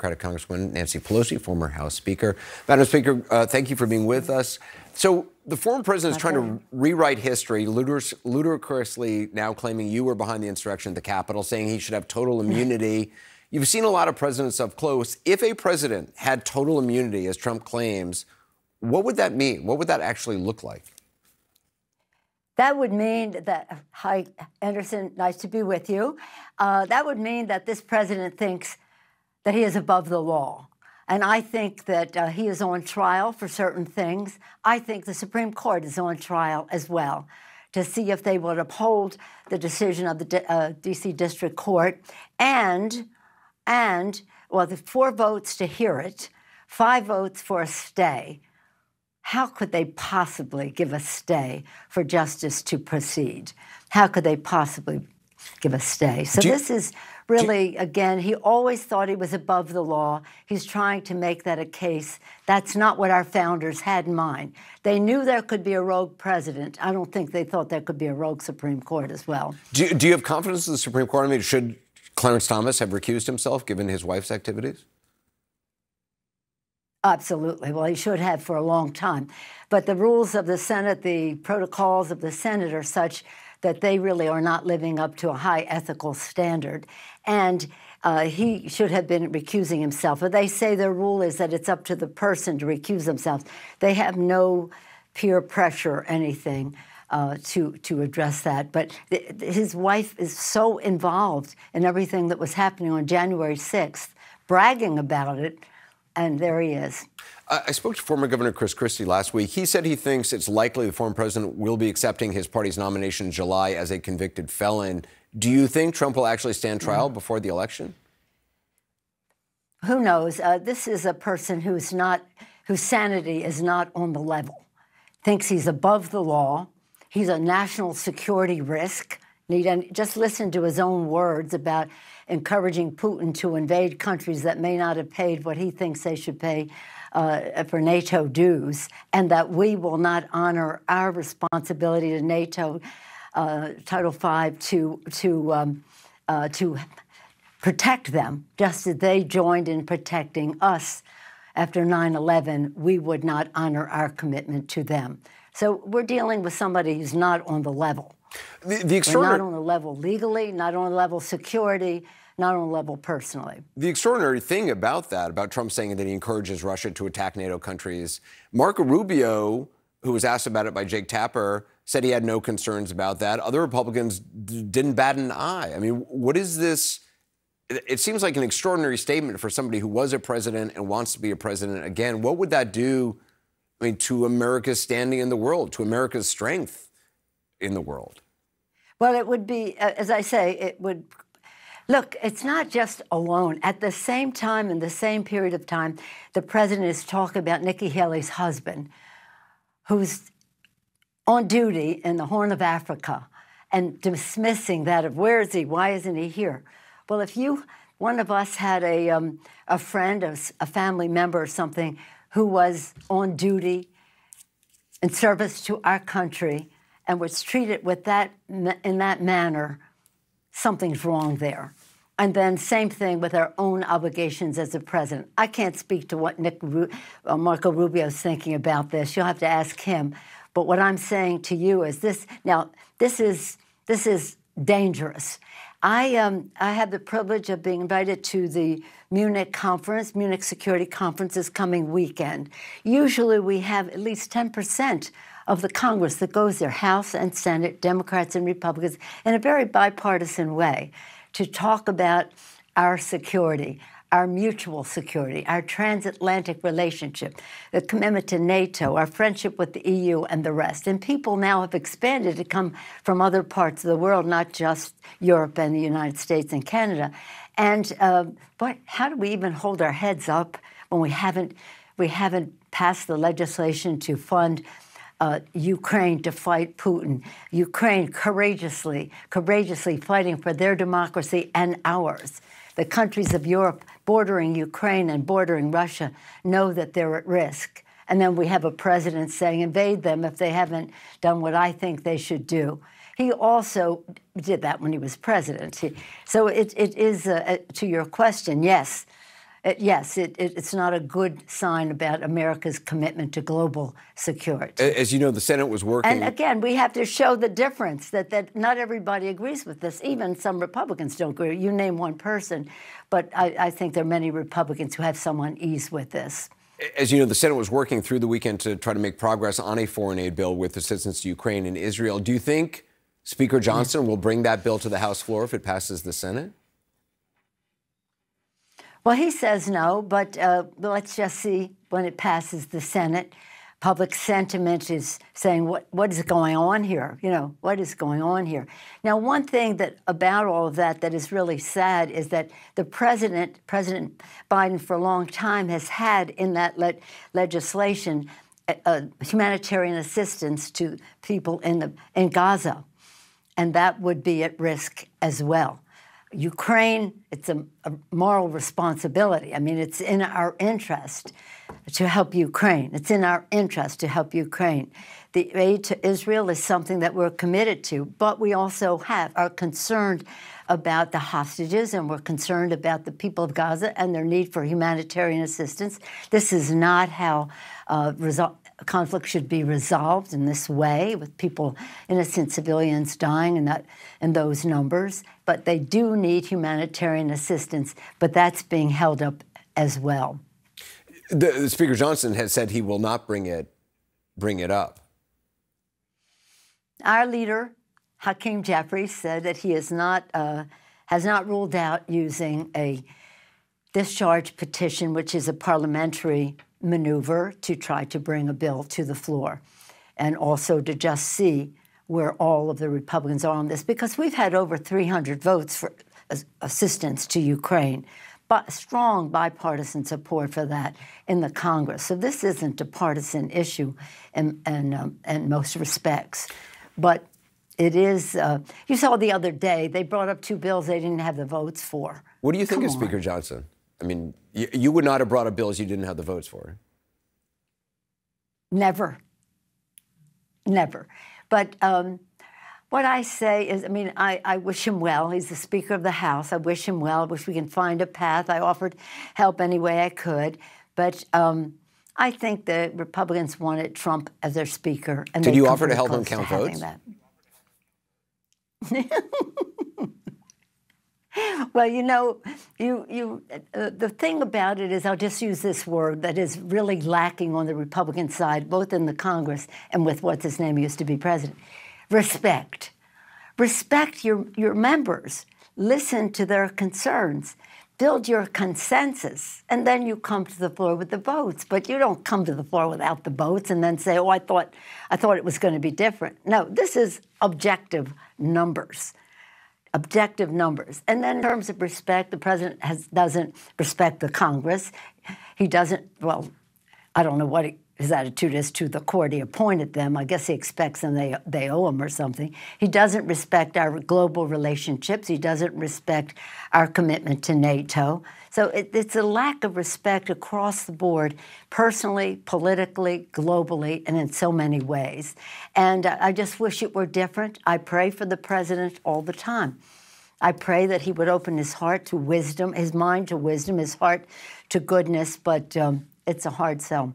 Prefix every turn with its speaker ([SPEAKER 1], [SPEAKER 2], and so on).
[SPEAKER 1] Democratic Congresswoman Nancy Pelosi, former House Speaker. Madam Speaker, uh, thank you for being with us. So, the former president is trying to rewrite history, ludicrously now claiming you were behind the insurrection at the Capitol, saying he should have total immunity. You've seen a lot of presidents up close. If a president had total immunity, as Trump claims, what would that mean? What would that actually look like?
[SPEAKER 2] That would mean that, hi, Anderson, nice to be with you. Uh, that would mean that this president thinks that he is above the law. And I think that uh, he is on trial for certain things. I think the Supreme Court is on trial as well to see if they would uphold the decision of the D- uh, D.C. District Court and, and, well, the four votes to hear it, five votes for a stay how could they possibly give a stay for justice to proceed? How could they possibly give a stay? So this is really, again, he always thought he was above the law. He's trying to make that a case. That's not what our founders had in mind. They knew there could be a rogue president. I don't think they thought there could be a rogue Supreme Court as well.
[SPEAKER 1] Do, do you have confidence in the Supreme Court? I mean, should Clarence Thomas have recused himself given his wife's activities?
[SPEAKER 2] Absolutely. Well, he should have for a long time. But the rules of the Senate, the protocols of the Senate are such that they really are not living up to a high ethical standard. And uh, he should have been recusing himself. But they say their rule is that it's up to the person to recuse themselves. They have no peer pressure or anything. Uh, to to address that. But his wife is so involved in everything that was happening on January 6th, bragging about it and there he is.
[SPEAKER 1] I spoke to former Governor Chris Christie last week. He said he thinks it's likely the former president will be accepting his party's nomination in July as a convicted felon. Do you think Trump will actually stand trial mm. before the election?
[SPEAKER 2] Who knows? Uh, this is a person who's not, whose sanity is not on the level. Thinks he's above the law. He's a national security risk. Just listen to his own words about encouraging Putin to invade countries that may not have paid what he thinks they should pay uh, for NATO dues, and that we will not honor our responsibility to NATO uh, Title V to to um, uh, to protect them, just as they joined in protecting us after 9/11. We would not honor our commitment to them. So we're dealing with somebody who's not on the level.
[SPEAKER 1] The, the extraordinary...
[SPEAKER 2] not on the level legally, not on the level security, not on a level personally.
[SPEAKER 1] The extraordinary thing about that, about Trump saying that he encourages Russia to attack NATO countries, Marco Rubio, who was asked about it by Jake Tapper, said he had no concerns about that. Other Republicans d- didn't bat an eye. I mean, what is this? It seems like an extraordinary statement for somebody who was a president and wants to be a president again. What would that do, I mean, to America's standing in the world, to America's strength in the world?
[SPEAKER 2] Well, it would be, as I say, it would Look, it's not just alone. At the same time, in the same period of time, the president is talking about Nikki Haley's husband, who's on duty in the Horn of Africa, and dismissing that of where is he? Why isn't he here? Well, if you, one of us had a, um, a friend, a, a family member or something, who was on duty in service to our country and was treated with that in that manner, something's wrong there. And then same thing with our own obligations as a president. I can't speak to what Nick Ru- uh, Marco Rubio is thinking about this. You'll have to ask him. But what I'm saying to you is this. Now, this is this is dangerous. I um, I have the privilege of being invited to the Munich conference. Munich Security Conference is coming weekend. Usually, we have at least 10 percent of the Congress that goes there, House and Senate, Democrats and Republicans, in a very bipartisan way to talk about our security, our mutual security, our transatlantic relationship, the commitment to NATO, our friendship with the EU, and the rest. And people now have expanded to come from other parts of the world, not just Europe and the United States and Canada. And uh, but how do we even hold our heads up when we haven't we haven't passed the legislation to fund uh, Ukraine to fight Putin. Ukraine courageously, courageously fighting for their democracy and ours. The countries of Europe bordering Ukraine and bordering Russia know that they're at risk. And then we have a president saying, invade them if they haven't done what I think they should do. He also did that when he was president. So it, it is, to your question, yes, It, yes, it, it, it's not a good sign about America's commitment to global security.
[SPEAKER 1] As you know, the Senate was working.
[SPEAKER 2] And again, we have to show the difference that, that not everybody agrees with this. Even some Republicans don't agree. You name one person, but I, I think there are many Republicans who have some unease with this.
[SPEAKER 1] As you know, the Senate was working through the weekend to try to make progress on a foreign aid bill with assistance to Ukraine and Israel. Do you think Speaker mm. Johnson will bring that bill to the House floor if it passes the Senate?
[SPEAKER 2] Well, he says no, but uh, let's just see when it passes the Senate. Public sentiment is saying, what, what is going on here? You know, what is going on here? Now, one thing that about all of that that is really sad is that the president, President Biden, for a long time has had in that le- legislation uh, humanitarian assistance to people in, the, in Gaza, and that would be at risk as well. Ukraine, it's a, a, moral responsibility. I mean, it's in our interest to help Ukraine. It's in our interest to help Ukraine. The aid to Israel is something that we're committed to, but we also have are concerned about the hostages and we're concerned about the people of Gaza and their need for humanitarian assistance. This is not how uh, conflict should be resolved in this way, with people, innocent civilians dying in that in those numbers. But they do need humanitarian assistance, but that's being held up as well.
[SPEAKER 1] The, Speaker Johnson has said he will not bring it bring it up.
[SPEAKER 2] Our leader, Hakeem Jeffries, said that he is not uh, has not ruled out using a discharge petition, which is a parliamentary maneuver to try to bring a bill to the floor and also to just see where all of the Republicans are on this because we've had over 300 votes for assistance to Ukraine, but strong bipartisan support for that in the Congress. So this isn't a partisan issue in, in, um, in most respects. But it is, uh, you saw the other day, they brought up two bills they didn't have the votes for.
[SPEAKER 1] What do you think Come of Speaker on. Johnson? I mean, you, you would not have brought up bills you didn't have the votes for.
[SPEAKER 2] Never. Never. But um, what I say is, I mean, I, I, wish him well. He's the Speaker of the House. I wish him well. I wish we can find a path. I offered help any way I could. But um, I think the Republicans wanted Trump as their Speaker.
[SPEAKER 1] And Did you offer to help him count votes?
[SPEAKER 2] well, you know, you you uh, the thing about it is, I'll just use this word that is really lacking on the Republican side, both in the Congress and with what's his name used to be president. Respect, respect your your members. Listen to their concerns. Build your consensus, and then you come to the floor with the votes. But you don't come to the floor without the votes and then say, "Oh, I thought, I thought it was going to be different." No, this is objective numbers objective numbers. And then in terms of respect, the president has, doesn't respect the Congress. He doesn't, well, I don't know what he, his attitude is to the court. He appointed them. I guess he expects them they, they owe him or something. He doesn't respect our global relationships. He doesn't respect our commitment to NATO. So it, it's a lack of respect across the board, personally, politically, globally, and in so many ways. And I just wish it were different. I pray for the president all the time. I pray that he would open his heart to wisdom, his mind to wisdom, his heart to goodness, but um, it's a hard sell.